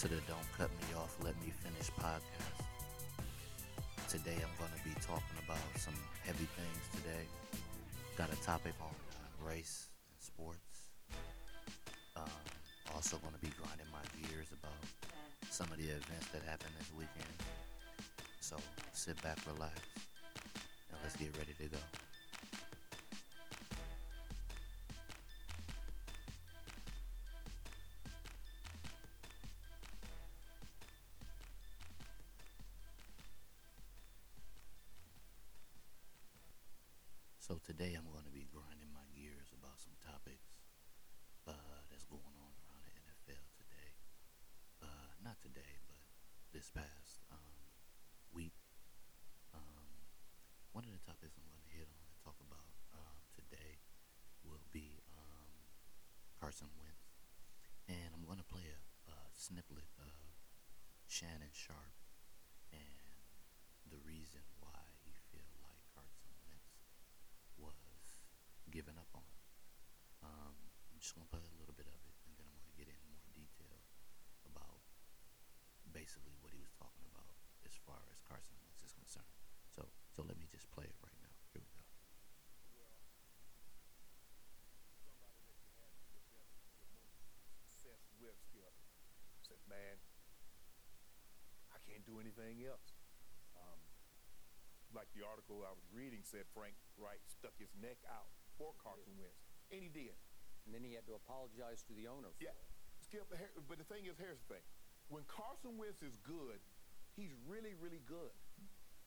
To the Don't Cut Me Off, Let Me Finish podcast. Today I'm going to be talking about some heavy things today. Got a topic on race and sports. Um, also going to be grinding my gears about some of the events that happened this weekend. So sit back, relax, and let's get ready to go. Article I was reading said, Frank Reich stuck his neck out for Carson Wentz, and he did. And then he had to apologize to the owner for Yeah, it. Skip. But the thing is, here's the thing: when Carson Wentz is good, he's really, really good.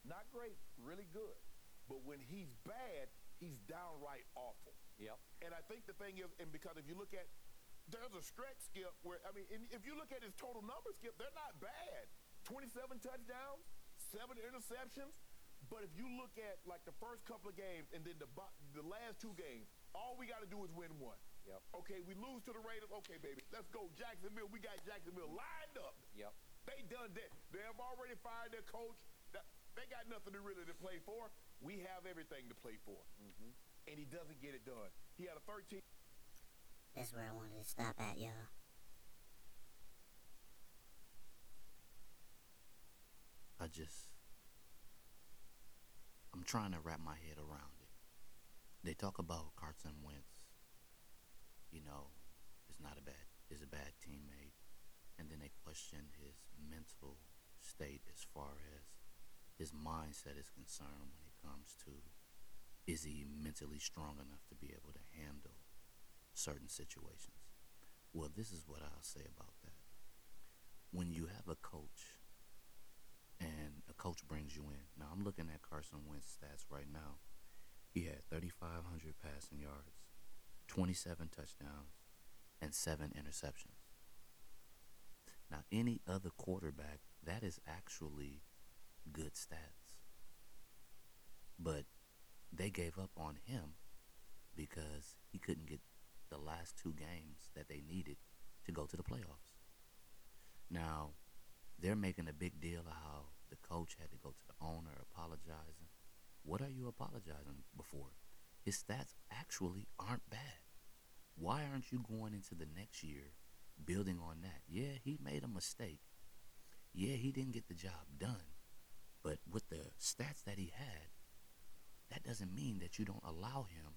Not great, really good. But when he's bad, he's downright awful. Yep. And I think the thing is, and because if you look at, there's a stretch skip where I mean, if you look at his total numbers, skip, they're not bad. 27 touchdowns, seven interceptions. But if you look at like the first couple of games and then the bo- the last two games, all we got to do is win one. Yep. Okay, we lose to the Raiders. Okay, baby, let's go Jacksonville. We got Jacksonville lined up. Yep. They done that. They have already fired their coach. That- They got nothing to really to play for. We have everything to play for. Mm-hmm. And he doesn't get it done. He had a 13 That's where I wanted to stop at, y'all. I just I'm trying to wrap my head around it. They talk about Carson Wentz, you know, is not a bad is a bad teammate, and then they question his mental state as far as his mindset is concerned when it comes to is he mentally strong enough to be able to handle certain situations. Well, this is what I'll say about that. When you have a coach coach brings you in. Now I'm looking at Carson Wentz stats right now. He had 3,500 passing yards, 27 touchdowns, and seven interceptions. Now, any other quarterback, that is actually good stats. But they gave up on him because he couldn't get the last two games that they needed to go to the playoffs. Now, they're making a big deal of how the coach had to go to the owner apologizing. What are you apologizing before? His stats actually aren't bad. Why aren't you going into the next year building on that? Yeah, he made a mistake. Yeah, he didn't get the job done. But with the stats that he had, that doesn't mean that you don't allow him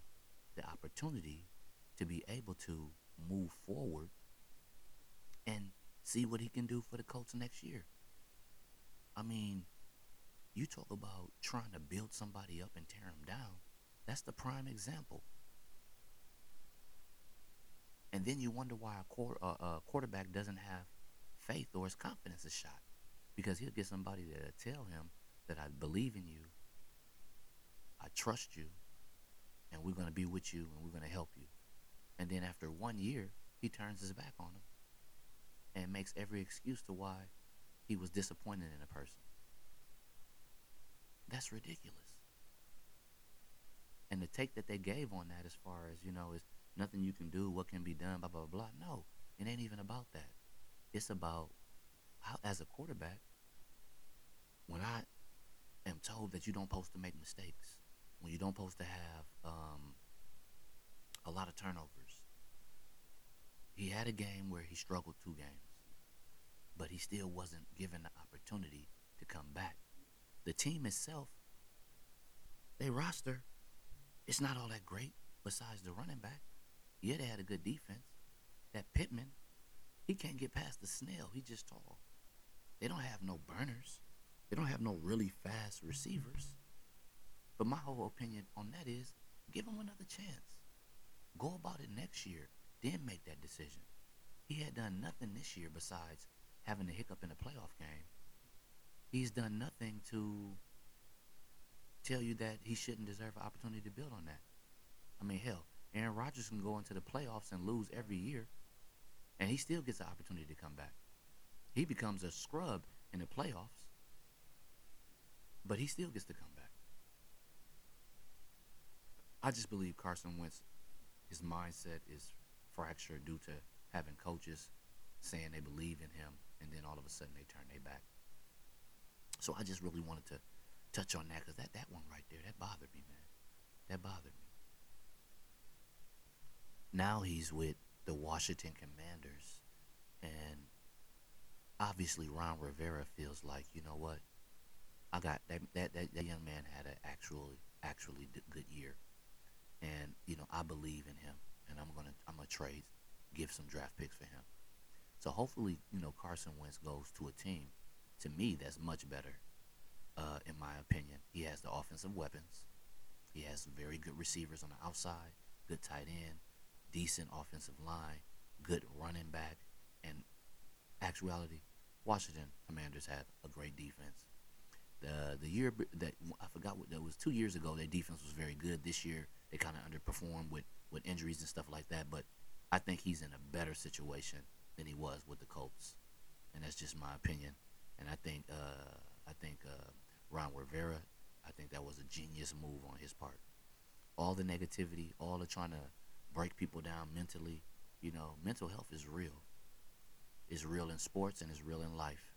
the opportunity to be able to move forward and see what he can do for the Colts next year. I mean, you talk about trying to build somebody up and tear them down. That's the prime example. And then you wonder why a, quar- uh, a quarterback doesn't have faith or his confidence is shot. Because he'll get somebody to tell him that I believe in you, I trust you, and we're going to be with you and we're going to help you. And then after one year, he turns his back on him and makes every excuse to why he was disappointed in a person. That's ridiculous. And the take that they gave on that, as far as, you know, is nothing you can do, what can be done, blah, blah, blah. No, it ain't even about that. It's about how, as a quarterback, when I am told that you don't supposed to make mistakes, when you don't supposed to have um, a lot of turnovers, he had a game where he struggled two games, but he still wasn't given the opportunity to come back. The team itself, they roster, it's not all that great besides the running back. Yeah, they had a good defense. That Pittman, he can't get past the snail. He's just tall. They don't have no burners. They don't have no really fast receivers. But my whole opinion on that is give him another chance. Go about it next year, then make that decision. He had done nothing this year besides having a hiccup in a playoff game. He's done nothing to tell you that he shouldn't deserve an opportunity to build on that. I mean, hell, Aaron Rodgers can go into the playoffs and lose every year, and he still gets the opportunity to come back. He becomes a scrub in the playoffs, but he still gets to come back. I just believe Carson Wentz, his mindset is fractured due to having coaches saying they believe in him, and then all of a sudden they turn their back. So I just really wanted to touch on that because that, that one right there, that bothered me, man. That bothered me. Now he's with the Washington Commanders, and obviously Ron Rivera feels like, you know what? I got that that, that, that young man had an actually actually good year, and you know I believe in him, and I'm gonna I'm gonna trade, give some draft picks for him. So hopefully you know Carson Wentz goes to a team, to me that's much better, uh, in my opinion. He has the offensive weapons, he has very good receivers on the outside, good tight end, decent offensive line, good running back, and actuality, Washington Commanders have a great defense. The the year that I forgot what that was two years ago, their defense was very good. This year they kind of underperformed with with injuries and stuff like that. But I think he's in a better situation than he was with the Colts, and that's just my opinion. And I think uh, I think uh, Ron Rivera, I think that was a genius move on his part. All the negativity, all the trying to break people down mentally, you know, mental health is real. It's real in sports and it's real in life.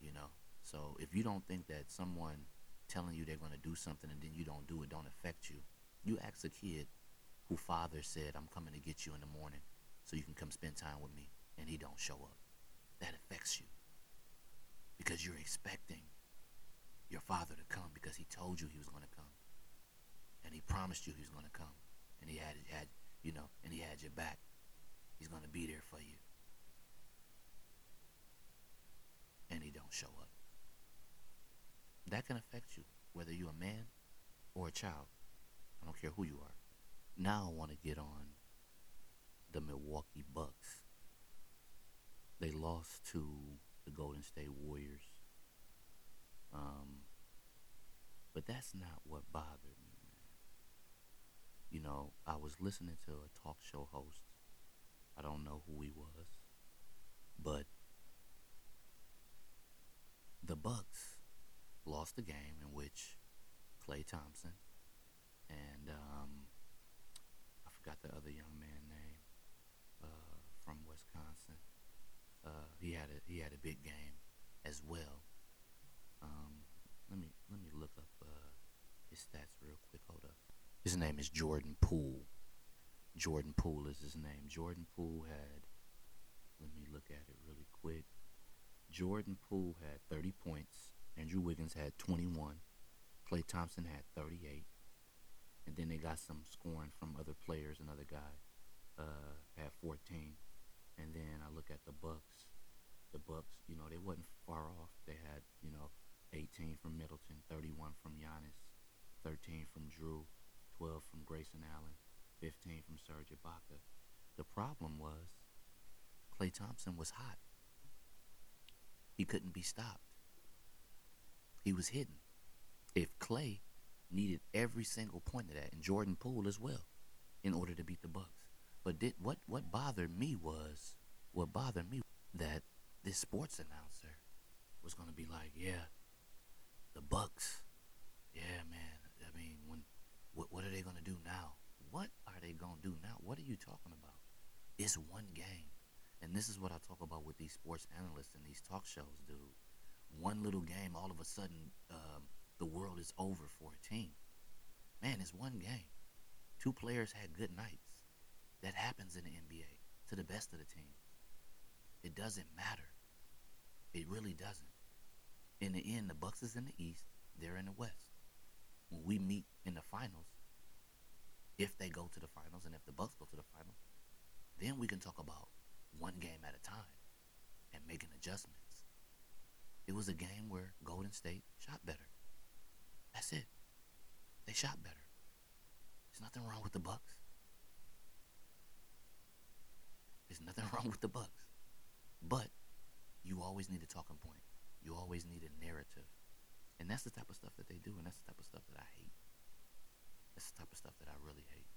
You know, so if you don't think that someone telling you they're going to do something and then you don't do it don't affect you, you ask a kid who father said, "I'm coming to get you in the morning, so you can come spend time with me," and he don't show up. That affects you because you're expecting your father to come because he told you he was going to come, and he promised you he was going to come, and he had had you know, and he had your back. He's going to be there for you. And he don't show up. That can affect you, whether you're a man or a child. I don't care who you are. Now I want to get on the Milwaukee Bucks. They lost to the Golden State Warriors. Um, but that's not what bothered me, man. You know, I was listening to a talk show host. I don't know who he was, but the Bucks lost a game in which Klay Thompson and um, I forgot the other young man name uh, from Wisconsin. Uh, he had a he had a big game as well. Um, let me let me look up uh, his stats real quick. Hold up. His name is Jordan Poole. Jordan Poole is his name. Jordan Poole had. Let me look at it really quick. Jordan Poole had 30 points. Andrew Wiggins had 21. Klay Thompson had 38. And then they got some scoring from other players. Another guy uh, had 14. And then I look at the Bucks. The Bucks, you know, they wasn't far off. They had, you know, 18 from Middleton, 31 from Giannis, 13 from Jrue, 12 from Grayson Allen, 15 from Serge Ibaka. The problem was Klay Thompson was hot. He couldn't be stopped. He was hidden. If Klay needed every single point of that, and Jordan Poole as well, in order to beat the Bucks. But did what what bothered me was what bothered me that this sports announcer was gonna be like, yeah, the Bucks, yeah, man. I mean, when what what are they gonna do now? What are they gonna do now? What are you talking about? It's one game, and this is what I talk about with these sports analysts and these talk shows, dude. One little game, all of a sudden, um, the world is over for a team. Man, it's one game. Two players had good nights. That happens in the NBA. To the best of the team. It doesn't matter. It really doesn't. In the end, the Bucks is in the East, they're in the West. When we meet in the finals, if they go to the finals and if the Bucks go to the finals, then we can talk about one game at a time and making adjustments. It was a game where Golden State shot better. That's it. They shot better. There's nothing wrong with the Bucks. There's nothing wrong with the Bucks. But you always need a talking point. You always need a narrative. And that's the type of stuff that they do, and that's the type of stuff that I hate. That's the type of stuff that I really hate.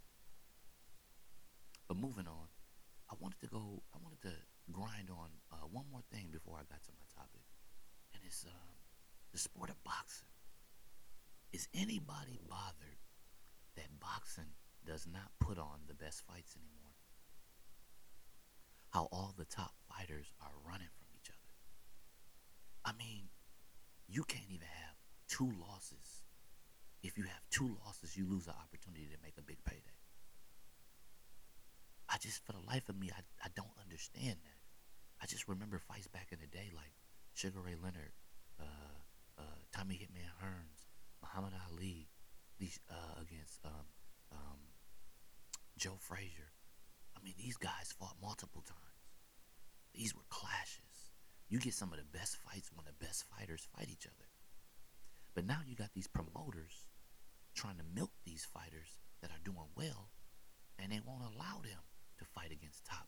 But moving on, I wanted to go, I wanted to grind on uh, one more thing before I got to my topic. And it's um, the sport of boxing. Is anybody bothered that boxing does not put on the best fights anymore? How all the top fighters are running. I mean, you can't even have two losses. If you have two losses, you lose the opportunity to make a big payday. I just, for the life of me, I, I don't understand that. I just remember fights back in the day like Sugar Ray Leonard, uh, uh, Tommy Hitman Hearns, Muhammad Ali, these uh, against um, um, Joe Frazier. I mean, these guys fought multiple times. These were clashes. You get some of the best fights when the best fighters fight each other. But now you got these promoters trying to milk these fighters that are doing well, and they won't allow them to fight against top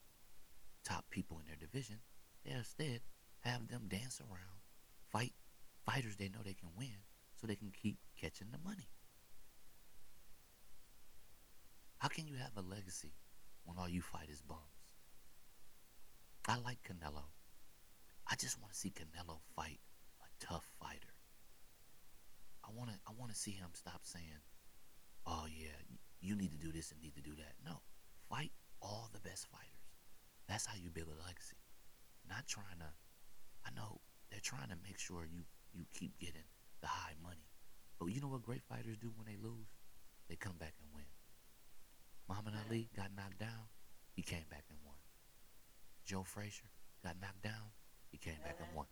top people in their division. They instead have them dance around, fight fighters they know they can win, so they can keep catching the money. How can you have a legacy when all you fight is bums? I like Canelo. I just want to see Canelo fight a tough fighter. I want to I want to see him stop saying, "Oh yeah, you need to do this and need to do that." No. Fight all the best fighters. That's how you build a legacy. Not trying to I know they're trying to make sure you you keep getting the high money. But you know what great fighters do when they lose? They come back and win. Muhammad Ali got knocked down, he came back and won. Joe Frazier got knocked down, he came back and won.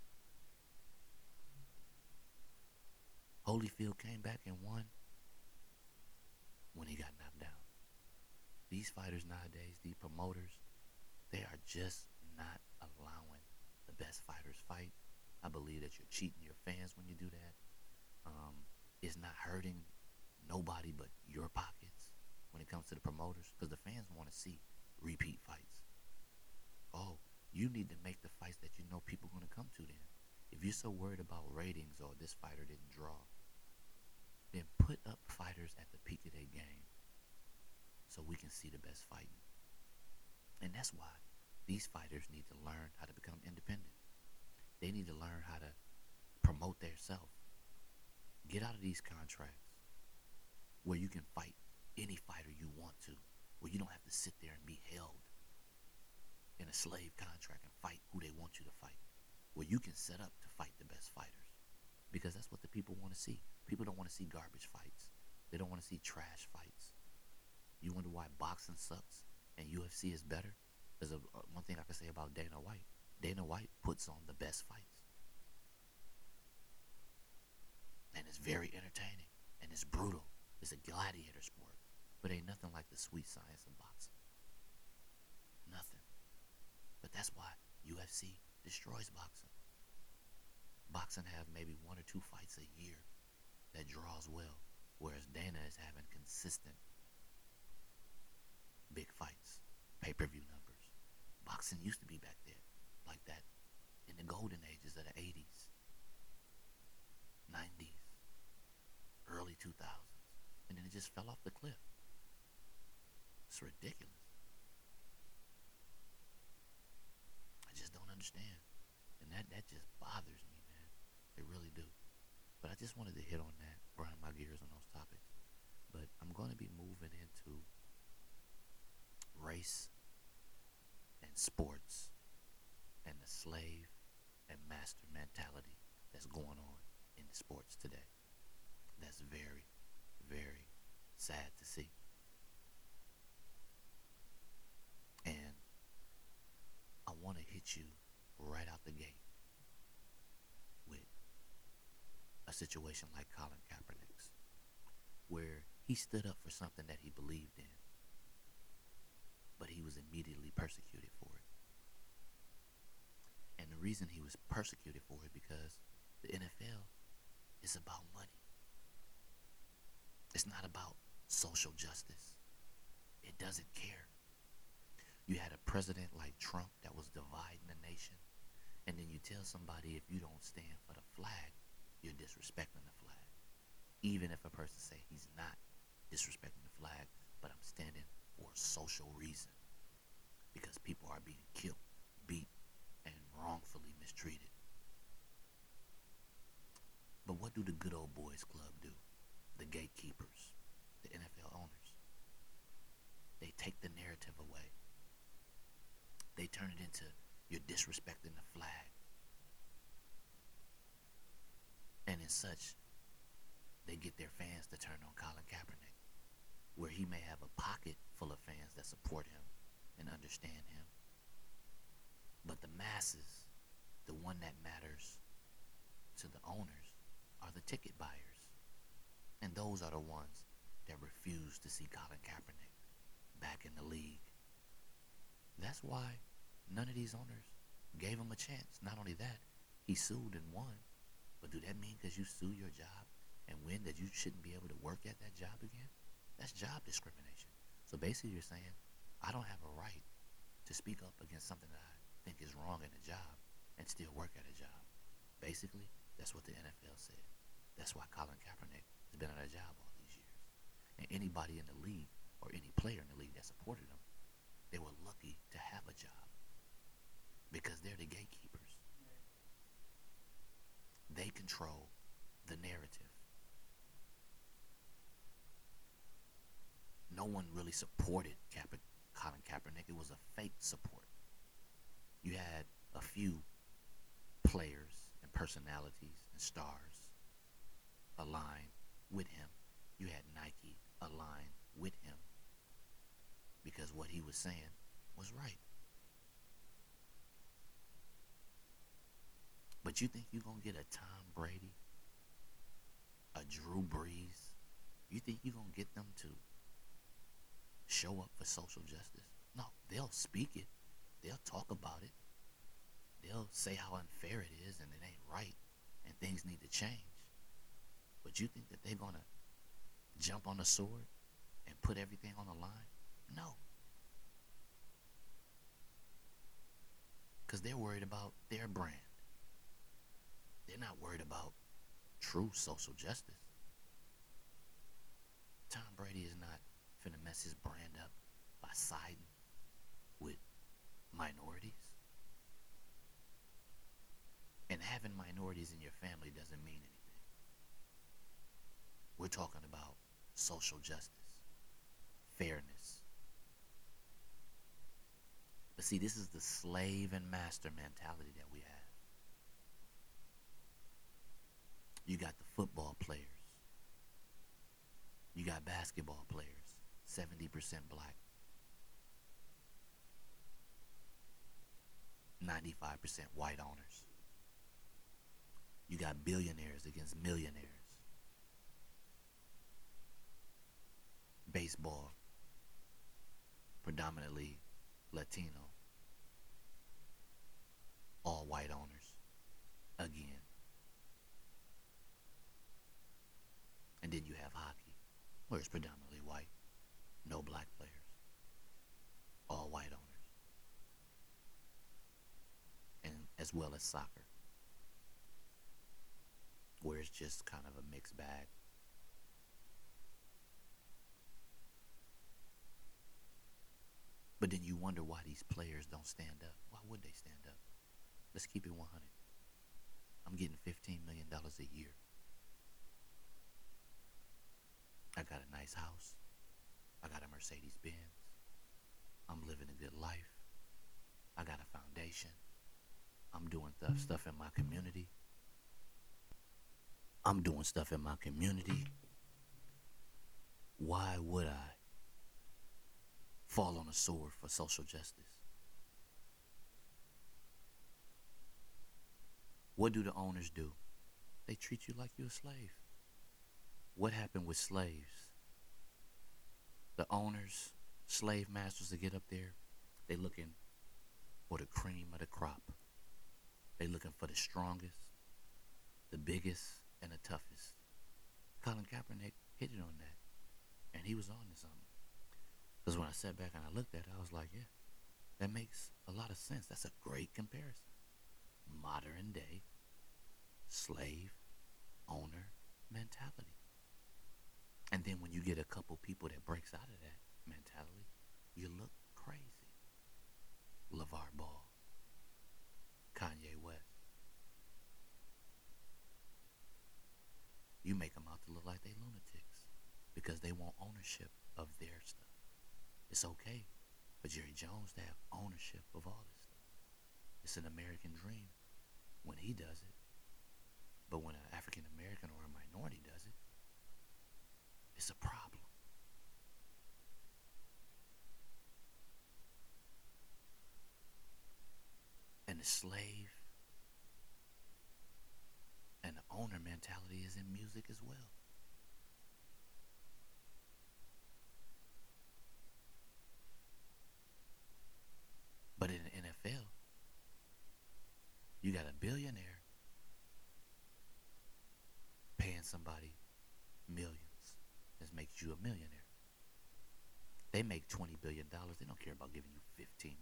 Holyfield came back and won when he got knocked down. These fighters nowadays, these promoters, they are just not allowing the best fighters fight. I believe that you're cheating your fans when you do that. Um, it's not hurting nobody but your pockets when it comes to the promoters because the fans want to see repeat fights. Oh, you need to make the fights that you know people are going to come to then. If you're so worried about ratings or this fighter didn't draw, then put up fighters at the peak of their game so we can see the best fighting. And that's why these fighters need to learn how to become independent. They need to learn how to promote themselves. Get out of these contracts where you can fight any fighter you want to, where you don't have to sit there and be held in a slave contract and fight who they want you to fight, where you can set up to fight the best fighters. Because that's what the people want to see. People don't want to see garbage fights. They don't want to see trash fights. You wonder why boxing sucks and UFC is better? There's a, one thing I can say about Dana White. Dana White puts on the best fights. And it's very entertaining. And it's brutal. It's a gladiator sport. But ain't nothing like the sweet science of boxing. Nothing. But that's why UFC destroys boxing. Boxing have maybe one or two fights a year that draws well, whereas Dana is having consistent big fights, pay-per-view numbers. Boxing used to be back there like that in the golden ages of the 80s, 90s, early 2000s, and then it just fell off the cliff. It's ridiculous. I just don't understand. And that, that just bothers me, man. It really do. But I just wanted to hit on that, grind my gears on those topics. But I'm going to be moving into race and sports and the slave and master mentality that's going on in the sports today. That's very, very sad to see. And I want to hit you right out the gate with a situation like Colin Kaepernick's, where he stood up for something that he believed in, but he was immediately persecuted for it. And the reason he was persecuted for it because the NFL is about money. It's not about social justice. It doesn't care. You had a president like Trump that was dividing the nation, and then you tell somebody if you don't stand for the flag, you're disrespecting the flag. Even if a person say he's not disrespecting the flag, but I'm standing for a social reason because people are being killed, beat, and wrongfully mistreated. But what do the good old boys club do? The gatekeepers, the NFL owners. They take the narrative away. They turn it into you're disrespecting the flag. And such, they get their fans to turn on Colin Kaepernick, where he may have a pocket full of fans that support him and understand him. But the masses, the one that matters to the owners, are the ticket buyers. And those are the ones that refuse to see Colin Kaepernick back in the league. That's why none of these owners gave him a chance. Not only that, he sued and won. But do that mean because you sue your job and win that you shouldn't be able to work at that job again? That's job discrimination. So basically, you're saying, I don't have a right to speak up against something that I think is wrong in a job and still work at a job. Basically, that's what the NFL said. That's why Colin Kaepernick has been at a job all these years. And anybody in the league or any player in the league that supported him, they were lucky to have a job because they're the gatekeepers. They control the narrative. No one really supported Kaep- Colin Kaepernick. It was a fake support. You had a few players and personalities and stars align with him. You had Nike align with him because what he was saying was right. But you think you're going to get a Tom Brady, a Drew Brees? You think you're going to get them to show up for social justice? No, they'll speak it. They'll talk about it. They'll say how unfair it is and it ain't right and things need to change. But you think that they're going to jump on the sword and put everything on the line? No. Because they're worried about their brand. They're not worried about true social justice. Tom Brady is not finna mess his brand up by siding with minorities. And having minorities in your family doesn't mean anything. We're talking about social justice, fairness. But see, this is the slave and master mentality that we have. You got the football players. You got basketball players, 70% black. 95% white owners. You got billionaires against millionaires. Baseball, predominantly Latino. All white owners. Again. And then you have hockey, where it's predominantly white. No black players. All white owners. And as well as soccer, where it's just kind of a mixed bag. But then you wonder why these players don't stand up. Why would they stand up? Let's keep it 100. I'm getting $15 million a year. I got a nice house. I got a Mercedes Benz. I'm living a good life. I got a foundation. I'm doing th- stuff in my community. I'm doing stuff in my community. Why would I fall on a sword for social justice? What do the owners do? They treat you like you're a slave. What happened with slaves? The owners, slave masters that get up there, they looking for the cream of the crop. They looking for the strongest, the biggest, and the toughest. Colin Kaepernick hit it on that. And he was on to something. Because when I sat back and I looked at it, I was like, yeah, that makes a lot of sense. That's a great comparison. Modern day slave owner mentality. And then when you get a couple people that breaks out of that mentality, you look crazy. LaVar Ball, Kanye West. You make them out to look like they lunatics because they want ownership of their stuff. It's okay for Jerry Jones to have ownership of all this stuff. It's an American dream when he does it. But when an African American or a minority does a problem. And the slave and the owner mentality is in music as well. But in the NFL, you got a billionaire paying somebody millions. This makes you a millionaire. They make $20 billion. They don't care about giving you $15 million.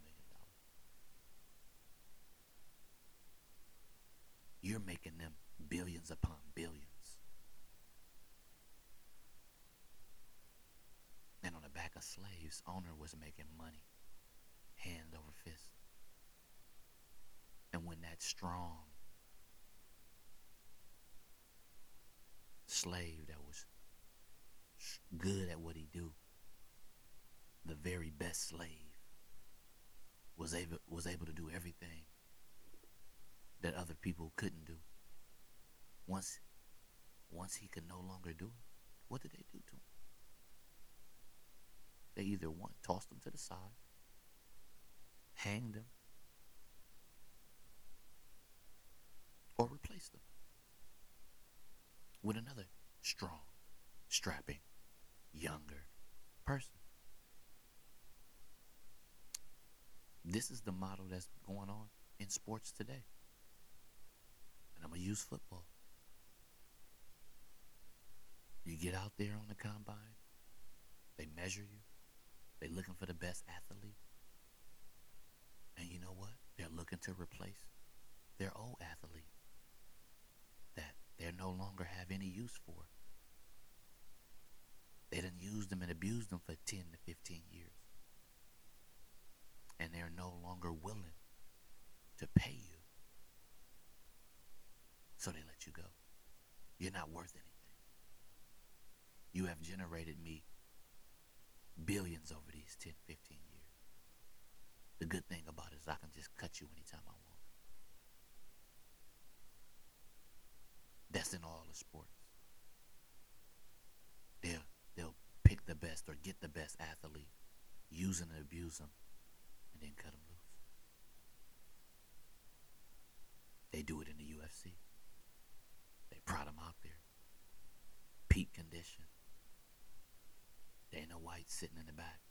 You're making them billions upon billions. And on the back of slaves, owner was making money hand over fist. And when that strong slave that was good at what he do, the very best slave, was able was able to do everything that other people couldn't do. Once once he could no longer do it, what did they do to him? They either one tossed him to the side, hanged him, or replaced him with another strong, strapping, younger person. This is the model that's going on in sports today. And I'm going to use football. You get out there on the combine, they measure you, they're looking for the best athlete. And you know what? They're looking to replace their old athlete that they no longer have any use for. They done used them and abused them for 10 to 15 years. And they're no longer willing to pay you. So they let you go. You're not worth anything. You have generated me billions over these 10, 15 years. The good thing about it is I can just cut you anytime I want. That's in all the sports. They'll, they'll pick the best or get the best athlete, use and abuse them, and then cut them loose. They do it in the UFC. They prod them out there. Peak condition. Dana White sitting in the back,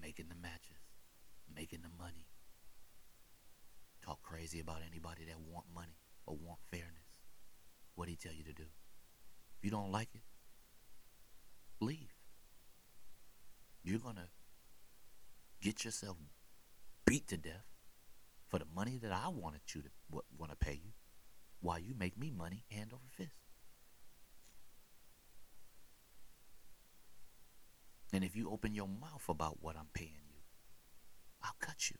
making the matches, making the money. Talk crazy about anybody that want money or want fairness. What he tell you to do? If you don't like it, You're gonna get yourself beat to death for the money that I wanted you to want to pay you, while you make me money hand over fist. And if you open your mouth about what I'm paying you, I'll cut you.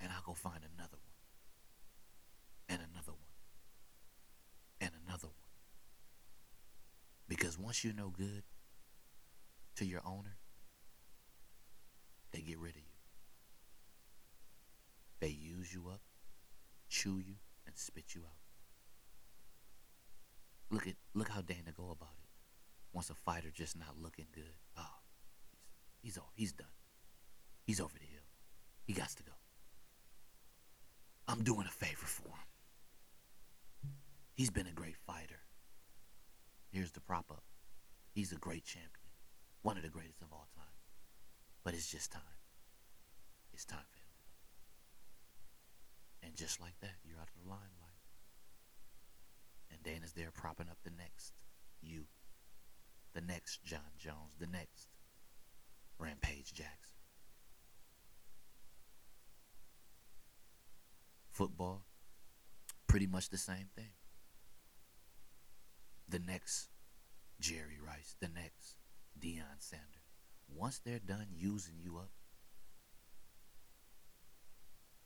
And I'll go find another one. And another one. And another one. Because once you're no good to your owner, they get rid of you. They use you up, chew you, and spit you out. Look at look how Dana go about it once a fighter just not looking good, oh, he's he's, he's done. He's over the hill. He got to go. I'm doing a favor for him. He's been a great fighter. Here's the prop up. He's a great champion, one of the greatest of all time. But it's just time. It's time for him. And just like that, you're out of the limelight. And Dana's there propping up the next you, the next Jon Jones, the next Rampage Jackson. Football, pretty much the same thing. The next Jerry Rice, the next Deion Sanders. Once they're done using you up,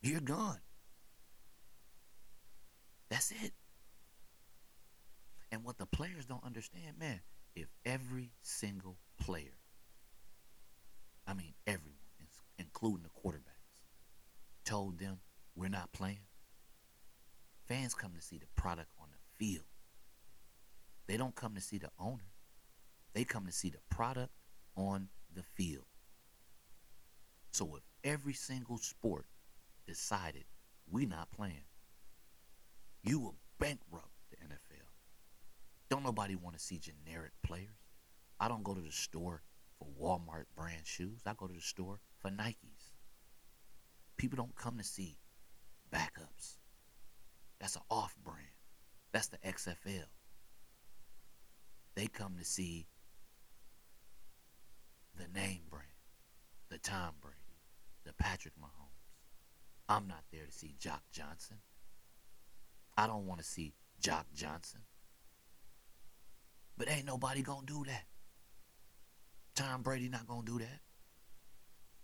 you're gone. That's it. And what the players don't understand, man, if every single player, I mean everyone, including the quarterbacks, told them we're not playing, fans come to see the product on the field. They don't come to see the owner. They come to see the product on the field. So if every single sport decided we not playing, you will bankrupt the NFL. Don't nobody want to see generic players. I don't go to the store for Walmart brand shoes. I go to the store for Nikes. People don't come to see backups. That's an off brand. That's the XFL. They come to see the name brand, the Tom Brady, the Patrick Mahomes. I'm not there to see Jock Johnson. I don't want to see Jock Johnson. But ain't nobody gonna do that. Tom Brady not gonna do that.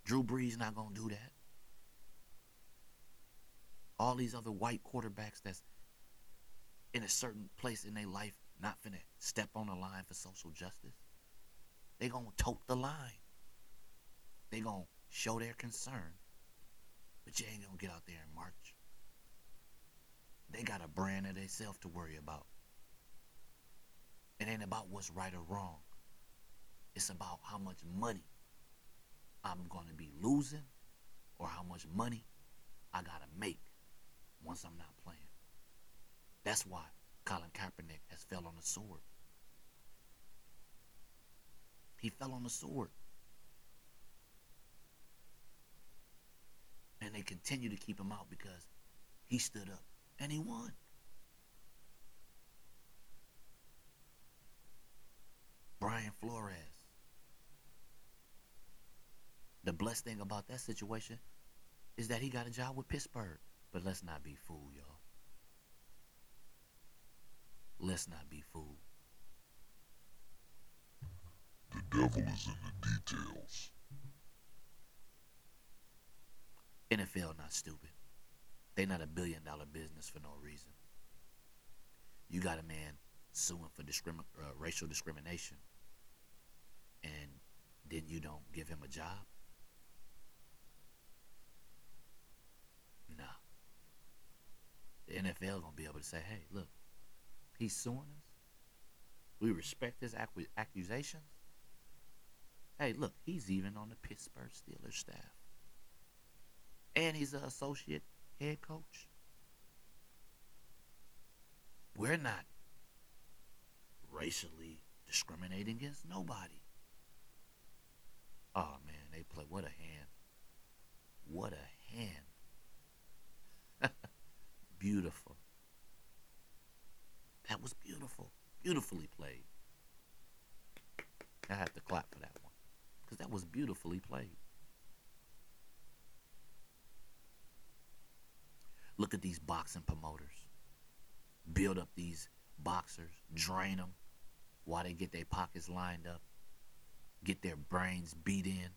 Drew Brees not gonna do that. All these other white quarterbacks that's in a certain place in their life not finna step on the line for social justice. They gonna tote the line. They gonna show their concern. But you ain't gonna get out there and march. They got a brand of themselves to worry about. It ain't about what's right or wrong. It's about how much money I'm gonna be losing or how much money I gotta make once I'm not playing. That's why Colin Kaepernick has fell on the sword. He fell on the sword. And they continue to keep him out because he stood up and he won. Brian Flores. The blessed thing about that situation is that he got a job with Pittsburgh. But let's not be fooled, y'all. Let's not be fooled. The devil is in the details. NFL not stupid. They not a billion dollar business for no reason. You got a man suing for discrimin- uh, racial discrimination, and then you don't give him a job. Nah. The NFL gonna be able to say, "Hey, look, He's suing us. We respect his accusations. Hey, look, he's even on the Pittsburgh Steelers staff. And he's an associate head coach. We're not racially discriminating against nobody. Oh man, they play what a hand. What a hand. Beautiful. That was beautiful. Beautifully played. I have to clap for that. Because that was beautifully played. Look at these boxing promoters. Build up these boxers, drain them while they get their pockets lined up, get their brains beat in,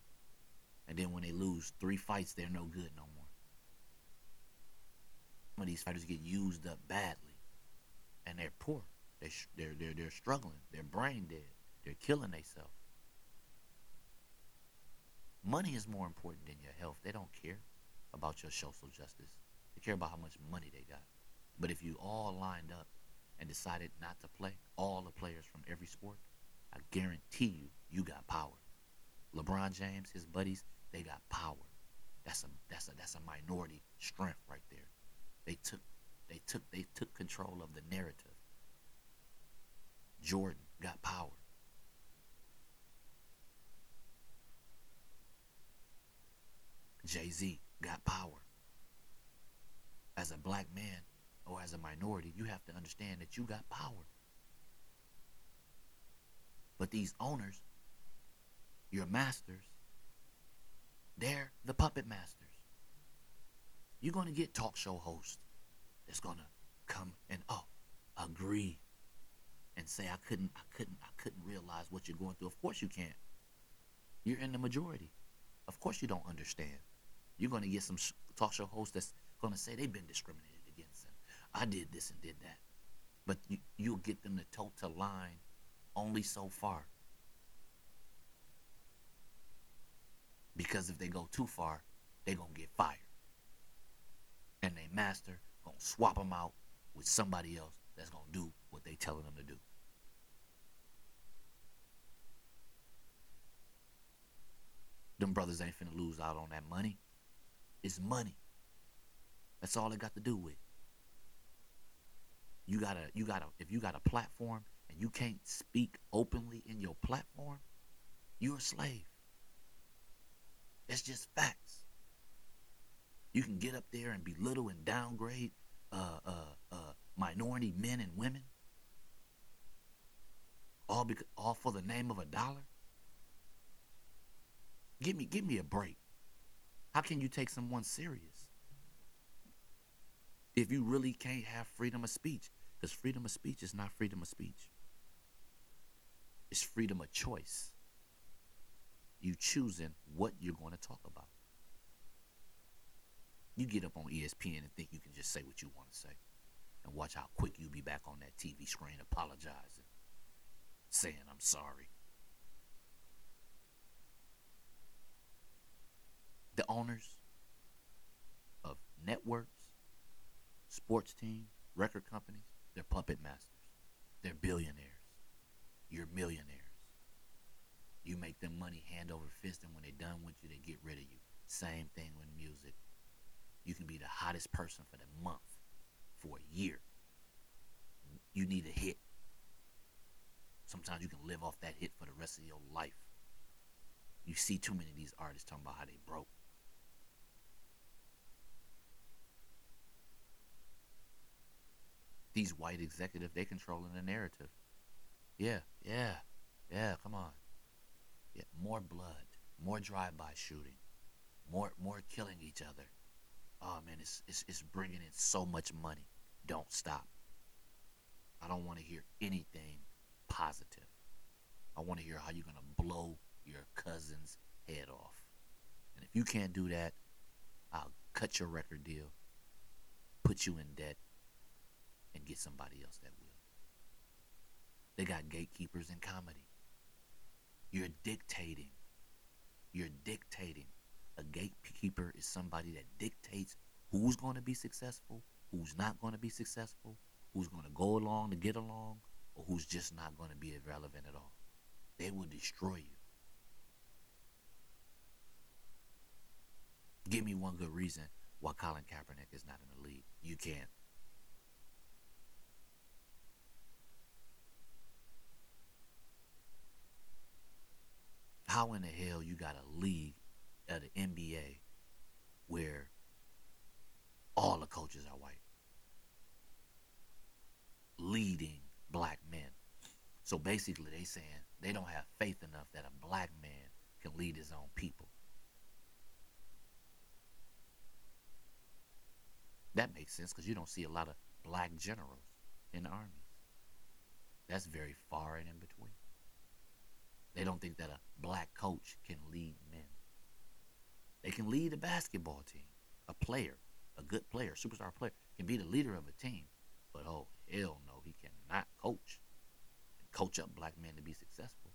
and then when they lose three fights, they're no good no more. Some of these fighters get used up badly and they're poor. They sh- they're they're they're struggling. They're brain dead. They're killing themselves. Money is more important than your health. They don't care about your social justice. They care about how much money they got. But if you all lined up and decided not to play, all the players from every sport, I guarantee you, you got power. LeBron James, his buddies, they got power. That's a that's a that's a minority strength right there. They took they took they took control of the narrative. Jordan got power. Jay-Z got power. As a black man or as a minority, you have to understand that you got power. But these owners, your masters, they're the puppet masters. You're going to get talk show hosts that's going to come and oh, agree and say I couldn't I couldn't I couldn't realize what you're going through. Of course you can't. You're in the majority. Of course you don't understand. You're going to get some talk show hosts that's going to say they've been discriminated against I did this and did that. But you, you'll get them to toe to line only so far. Because if they go too far, they're going to get fired. And they master going to swap them out with somebody else that's going to do what they telling them to do. Them brothers ain't finna lose out on that money. It's money. That's all it got to do with. You gotta, you gotta, if you got a platform and you can't speak openly in your platform, you're a slave. That's just facts. You can get up there and belittle and downgrade uh, uh, uh, minority men and women, all because, all for the name of a dollar. Give me, give me a break. How can you take someone serious if you really can't have freedom of speech? Because freedom of speech is not freedom of speech. It's freedom of choice. You choosing what you're going to talk about. You get up on ESPN and think you can just say what you want to say. And watch how quick you'll be back on that TV screen apologizing, saying, I'm sorry. The owners of networks, sports teams, record companies, they're puppet masters. They're billionaires. You're millionaires. You make them money hand over fist, and when they're done with you, they get rid of you. Same thing with music. You can be the hottest person for the month, for a year. You need a hit. Sometimes you can live off that hit for the rest of your life. You see too many of these artists talking about how they broke. These white executives, they controlling the narrative. Yeah, yeah, yeah, come on. Yeah, more blood, more drive-by shooting, more more killing each other. Oh man, it's it's it's bringing in so much money. Don't stop. I don't want to hear anything positive. I want to hear how you're gonna blow your cousin's head off. And if you can't do that, I'll cut your record deal, put you in debt, and get somebody else that will. They got gatekeepers in comedy. You're dictating. You're dictating. A gatekeeper is somebody that dictates who's going to be successful, who's not going to be successful, who's going to go along to get along, or who's just not going to be irrelevant at all. They will destroy you. Give me one good reason why Colin Kaepernick is not in the league. You can't. How in the hell you got a league at the NBA where all the coaches are white? Leading black men. So basically they saying they don't have faith enough that a black man can lead his own people. That makes sense because you don't see a lot of black generals in the armies. That's very far and in between. They don't think that a black coach can lead men. They can lead a basketball team. A player, a good player, superstar player, can be the leader of a team. But oh, hell no, he cannot coach coach up black men to be successful.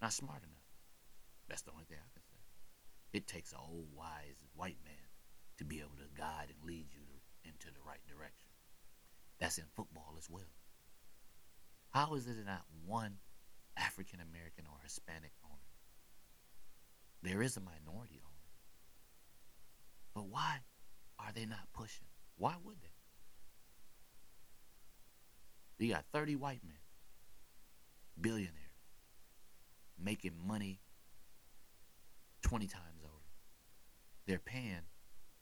Not smart enough. That's the only thing I can say. It takes an old wise white man to be able to guide and lead you to, into the right direction. That's in football as well. How is it not one African American or Hispanic owner? There is a minority owner. But why are they not pushing? Why would they? You got 30 white men, billionaires, making money 20 times over. They're paying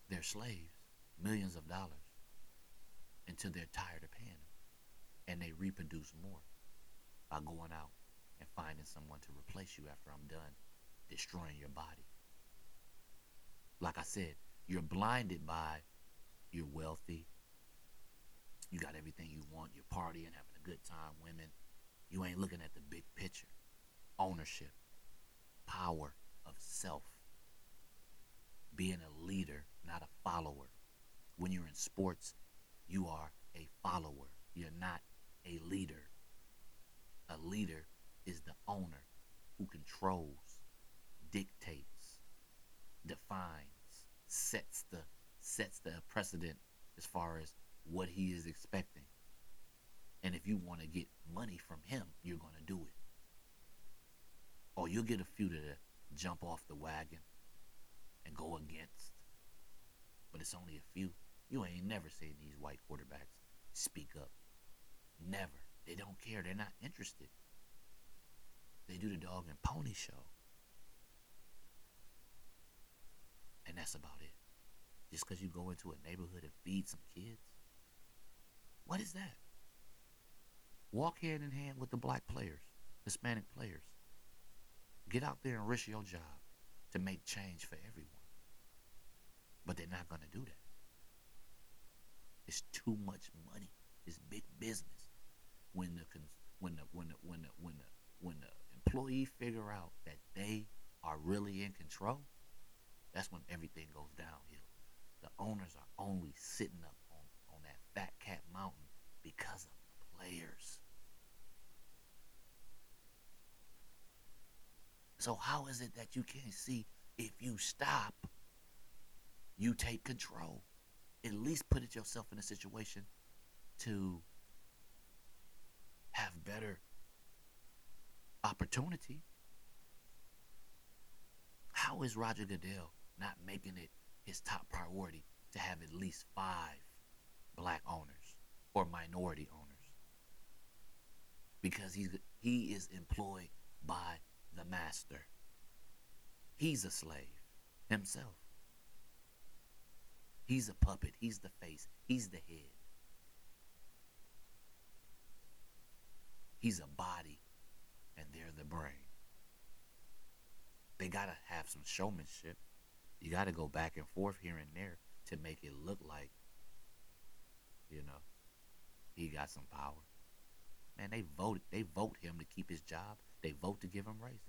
their slaves millions of dollars until they're tired of paying them. And they reproduce more by going out and finding someone to replace you after I'm done destroying your body. Like I said, you're blinded by you're wealthy, you got everything you want, you're partying, having a good time, women. You ain't looking at the big picture. Ownership, power of self, being a leader, not a follower. When you're in sports, you are a follower. You're not a leader. A leader is the owner who controls, dictates, defines, sets the sets the precedent as far as what he is expecting. And if you want to get money from him, you're going to do it. Or you'll get a few to jump off the wagon and go against. But it's only a few. You ain't never seen these white quarterbacks speak up. Never. They don't care. They're not interested. They do the dog and pony show. And that's about it. Just because you go into a neighborhood and feed some kids? What is that? Walk hand in hand with the black players, Hispanic players. Get out there and risk your job to make change for everyone. But they're not going to do that. It's too much money. It's big business. When the when the when the when the when the when the employee figure out that they are really in control, that's when everything goes downhill. The owners are only sitting up on, on that fat cat mountain because of the players. So how is it that you can't see if you stop, you take control? At least put it yourself in a situation to have better opportunity. How is Roger Goodell not making it his top priority to have at least five black owners or minority owners? Because he's he is employed by the master. He's a slave himself. He's a puppet. He's the face. He's the head. He's a body, and they're the brain. They got to have some showmanship. You got to go back and forth here and there to make it look like, you know, he got some power. Man, they voted. They vote him to keep his job. They vote to give him raises.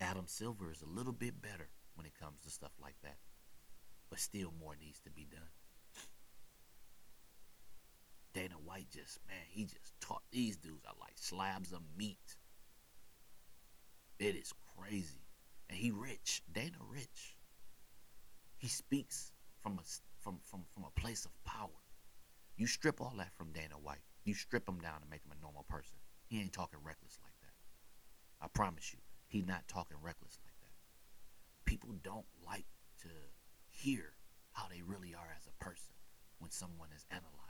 Adam Silver is a little bit better when it comes to stuff like that, but still more needs to be done. Dana White just, man, he just taught these dudes are like slabs of meat. It is crazy. And he rich. Dana rich. He speaks from a from from from a place of power. You strip all that from Dana White. You strip him down and make him a normal person. He ain't talking reckless like that. I promise you, he's not talking reckless like that. People don't like to hear how they really are as a person when someone is analyzing them.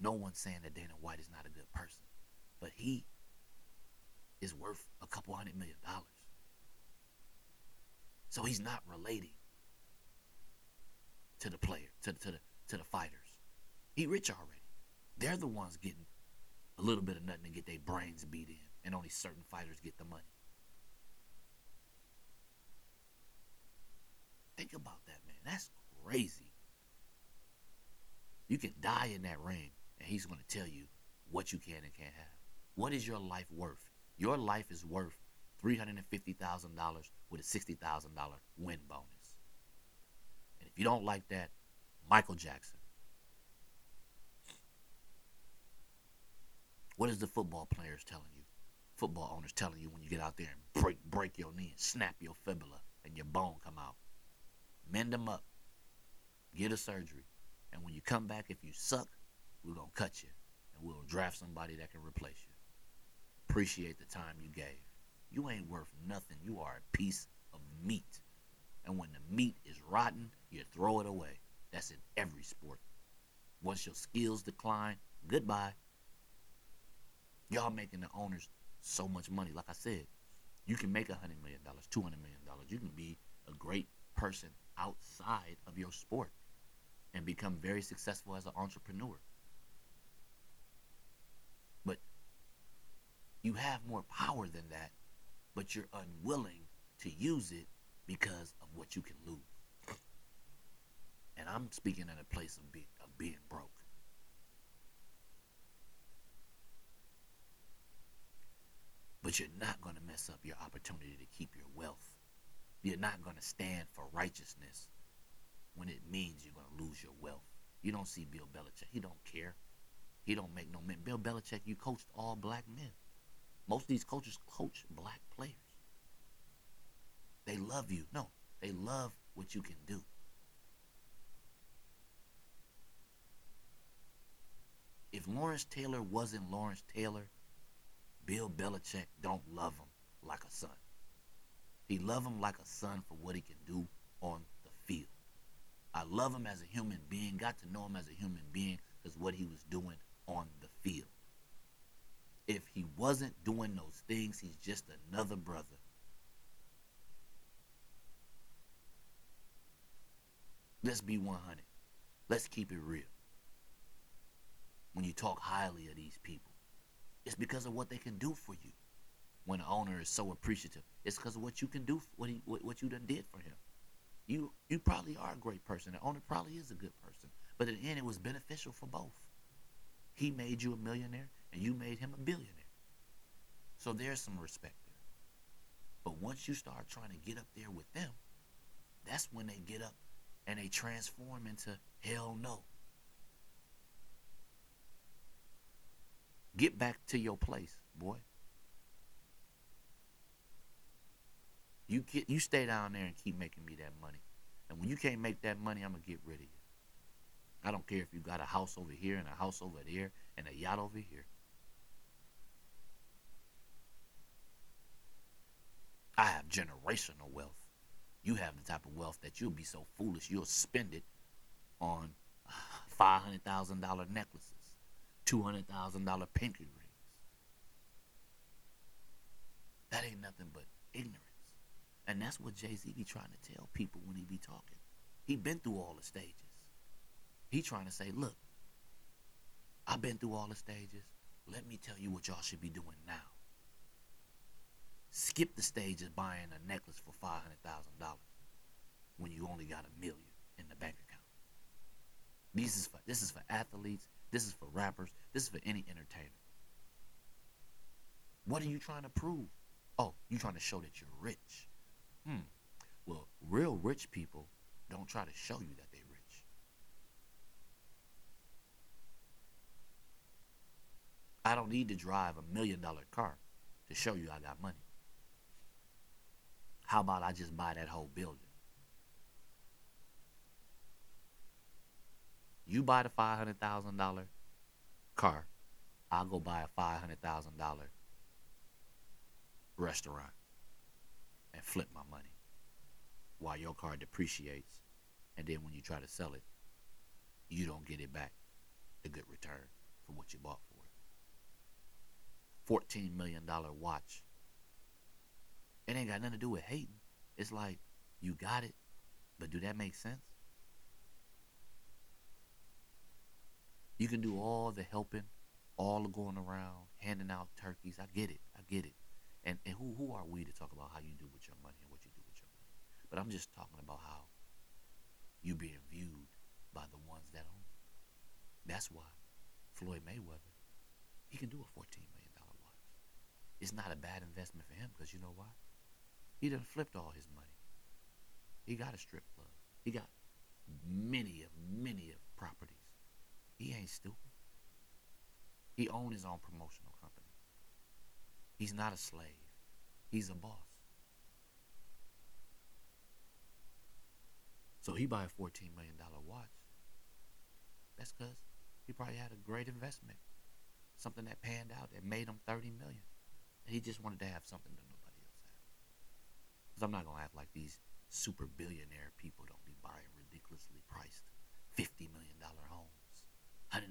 No one's saying that Dana White is not a good person, but he is worth a couple hundred million dollars. So he's not relating to the player, to, to the to the fighters. He rich already. They're the ones getting a little bit of nothing to get their brains beat in, and only certain fighters get the money. Think about that, man. That's crazy. You can die in that ring, he's going to tell you what you can and can't have. What is your life worth? Your life is worth $350,000 with a $60,000 win bonus. And if you don't like that, Michael Jackson. What is the football players telling you? Football owners telling you when you get out there and break break your knee and snap your fibula and your bone come out. Mend them up. Get a surgery. And when you come back, if you suck, we're going to cut you. And we'll draft somebody that can replace you. Appreciate the time you gave. You ain't worth nothing. You are a piece of meat. And when the meat is rotten, you throw it away. That's in every sport. Once your skills decline, goodbye. Y'all making the owners so much money. Like I said, you can make a hundred million dollars, two hundred million dollars. You can be a great person outside of your sport and become very successful as an entrepreneur. You have more power than that, but you're unwilling to use it because of what you can lose. And I'm speaking in a place of, be, of being broke. But you're not going to mess up your opportunity to keep your wealth. You're not going to stand for righteousness when it means you're going to lose your wealth. You don't see Bill Belichick. He don't care. He don't make no men. Bill Belichick, you coached all black men. Most of these coaches coach black players. They love you. No, they love what you can do. If Lawrence Taylor wasn't Lawrence Taylor, Bill Belichick don't love him like a son. He love him like a son for what he can do on the field. I love him as a human being, got to know him as a human being because what he was doing on the field. If he wasn't doing those things, he's just another brother. Let's be 100. Let's keep it real. When you talk highly of these people, it's because of what they can do for you. When the owner is so appreciative, it's because of what you can do, what he, what you done did for him. You you probably are a great person. The owner probably is a good person. But in the end, it was beneficial for both. He made you a millionaire, and you made him a billionaire. So there's some respect there. But once you start trying to get up there with them, that's when they get up and they transform into hell no. Get back to your place, boy. You get you stay down there and keep making me that money. And when you can't make that money, I'm gonna get rid of you. I don't care if you got a house over here and a house over there and a yacht over here. I have generational wealth. You have the type of wealth that you'll be so foolish you'll spend it on uh, thousand dollar necklaces, two hundred thousand dollar pinky rings. That ain't nothing but ignorance. And that's what Jay Z be trying to tell people when he be talking. He been through all the stages. He trying to say, look, I've been through all the stages. Let me tell you what y'all should be doing now. Skip the stage of buying a necklace for five hundred thousand dollars when you only got a million in the bank account. This is for this is for athletes. This is for rappers. This is for any entertainer. What are you trying to prove? Oh, you're trying to show that you're rich. Hmm. Well, real rich people don't try to show you that they're rich. I don't need to drive a million dollar car to show you I got money. How about I just buy that whole building? You buy the five hundred thousand dollar car, I'll go buy a five hundred thousand dollar restaurant and flip my money while your car depreciates and then when you try to sell it you don't get it back a good return for what you bought for it 14 million dollar watch it ain't got nothing to do with hating it's like you got it but do that make sense you can do all the helping all the going around handing out turkeys i get it i get it and, and who, who are we to talk about how you do with your money and what you do with your money? But I'm just talking about how you being viewed by the ones that own you. That's why Floyd Mayweather, he can do a $14 million watch. It's not a bad investment for him because you know why? He done flipped all his money. He got a strip club. He got many of, many of properties. He ain't stupid. He owned his own promotional company. He's not a slave. He's a boss. So he buy a $14 million watch. That's because he probably had a great investment. Something that panned out that made him 30 million. And he just wanted to have something had. Because I'm not going to act like these super billionaire people don't be buying ridiculously priced $50 million homes, $123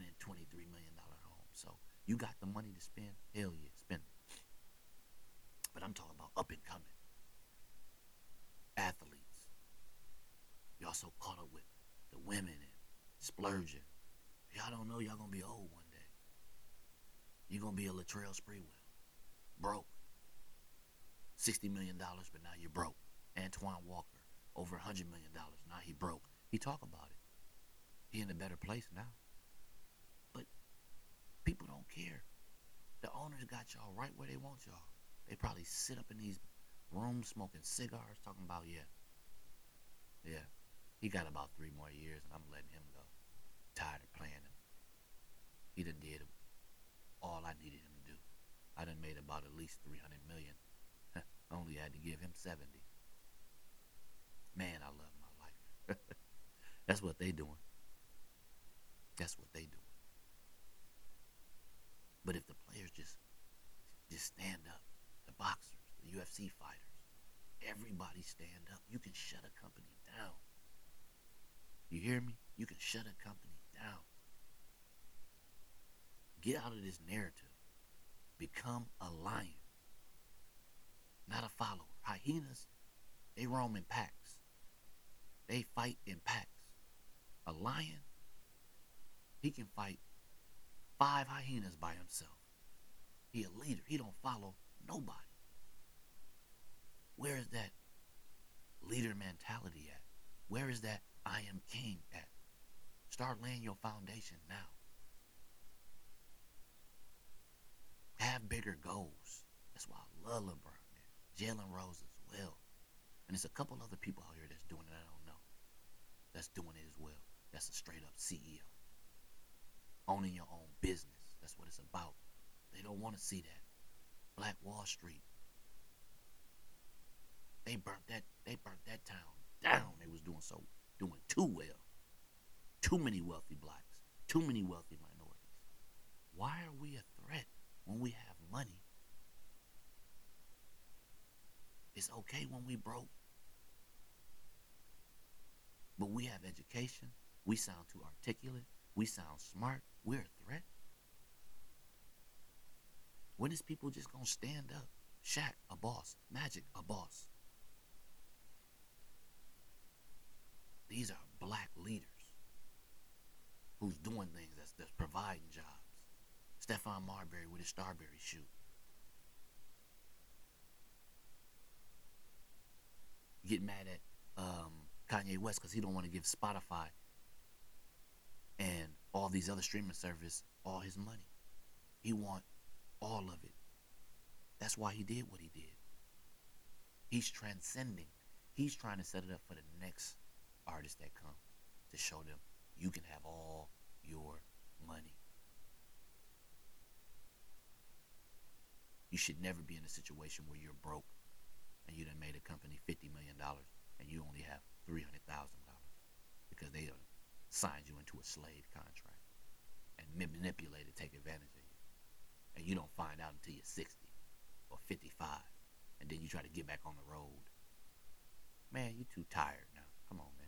million homes. So you got the money to spend? Hell yeah, spend it. But I'm talking about up and coming athletes. Y'all so caught up with the women and splurging. Y'all don't know y'all gonna be old one day. You're gonna be a Latrell Sprewell. Broke. $60 million, but now you're broke. Antoine Walker, over $100 million. Now he broke. He talk about it. He in a better place now. But people don't care. The owners got y'all right where they want y'all. They probably sit up in these rooms smoking cigars talking about, yeah. Yeah. He got about three more years and I'm letting him go. Tired of playing him. He done did all I needed him to do. I done made about at least 300 million. Only had to give him 70. Man, I love my life. That's what they doing. That's what they doing. But if the players just just stand up, the boxers, the UFC fighters, everybody stand up, you can shut a company down. You hear me? You can shut a company down. Get out of this narrative. Become a lion, not a follower. Hyenas, they roam in packs. They fight in packs. A lion, he can fight five hyenas by himself. He a leader. He don't follow nobody. Where is that leader mentality at? Where is that I am king at? Start laying your foundation now. Have bigger goals. That's why I love LeBron. Jalen Rose as well. And there's a couple other people out here that's doing it I don't know. That's doing it as well. That's a straight up CEO. Owning your own business. That's what it's about. They don't want to see that. Black Wall Street. They burnt that they burnt that town down. They was doing so doing too well. Too many wealthy blacks. Too many wealthy minorities. Why are we a threat when we have money? It's okay when we broke. But we have education. We sound too articulate. We sound smart. We're a threat. When is people just gonna stand up? Shaq, a boss. Magic, a boss. These are black leaders who's doing things that's, that's providing jobs. Stephon Marbury with his Starbury shoe. Get mad at um, Kanye West because he don't want to give Spotify and all these other streaming services all his money. He want all of it. That's why he did what he did. He's transcending. He's trying to set it up for the next artist that come to show them you can have all your money. You should never be in a situation where you're broke and you done made a company $50 million and you only have $300,000 because they done signed you into a slave contract and manipulated, take advantage of you. And you don't find out until you're 60 or 55 and then you try to get back on the road. Man, you're too tired now. Come on, man.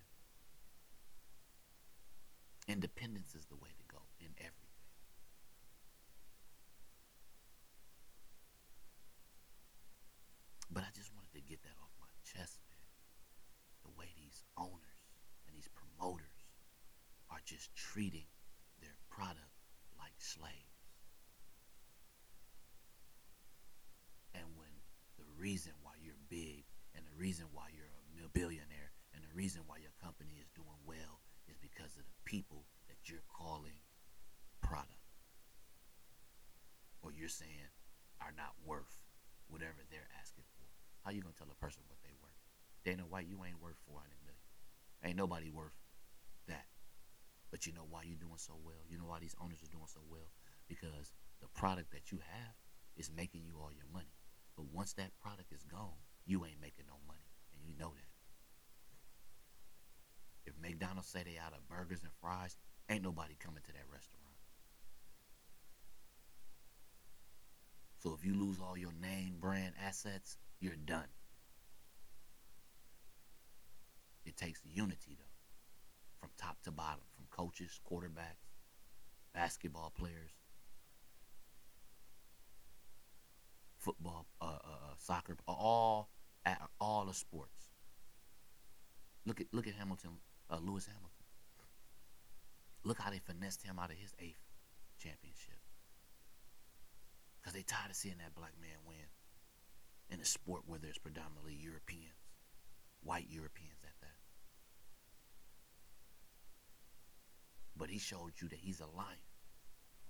Independence is the way to go in everything. But I just wanted to get that off my chest, man. The way these owners and these promoters are just treating their product like slaves. And when the reason why you're big and the reason why you're a billionaire and the reason why your company is doing well is because of the people that you're calling product. Or you're saying are not worth whatever they're asking for. How you gonna tell a person what they worth? Dana White, you ain't worth 400 million. Ain't nobody worth that. But you know why you're doing so well? You know why these owners are doing so well? Because the product that you have is making you all your money. But once that product is gone, you ain't making no money. And you know that. If McDonald's say they out of burgers and fries, ain't nobody coming to that restaurant. So if you lose all your name, brand, assets, you're done. It takes unity, though, from top to bottom, from coaches, quarterbacks, basketball players, football, uh, uh, uh, soccer, all at all the sports. Look at look at Hamilton, uh, Lewis Hamilton. Look how they finessed him out of his eighth championship. Cause they tired of seeing that black man win in a sport where there's predominantly Europeans, white Europeans at that. But he showed you that he's a lion.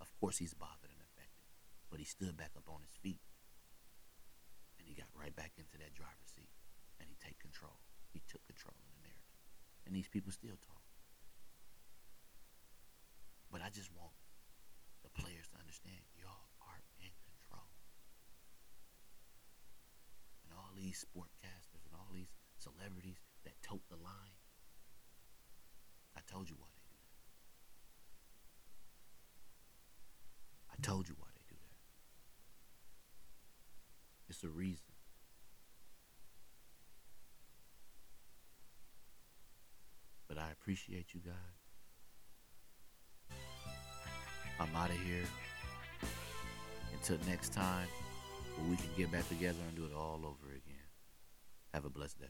Of course, he's bothered and affected, but he stood back up on his feet and he got right back into that driver's seat and he take control. He took control and these people still talk. But I just want the players to understand y'all are in control. And all these sportcasters and all these celebrities that tote the line, I told you why they do that. I told you why they do that. It's a reason. But I appreciate you guys. I'm out of here. Until next time, where we can get back together and do it all over again. Have a blessed day.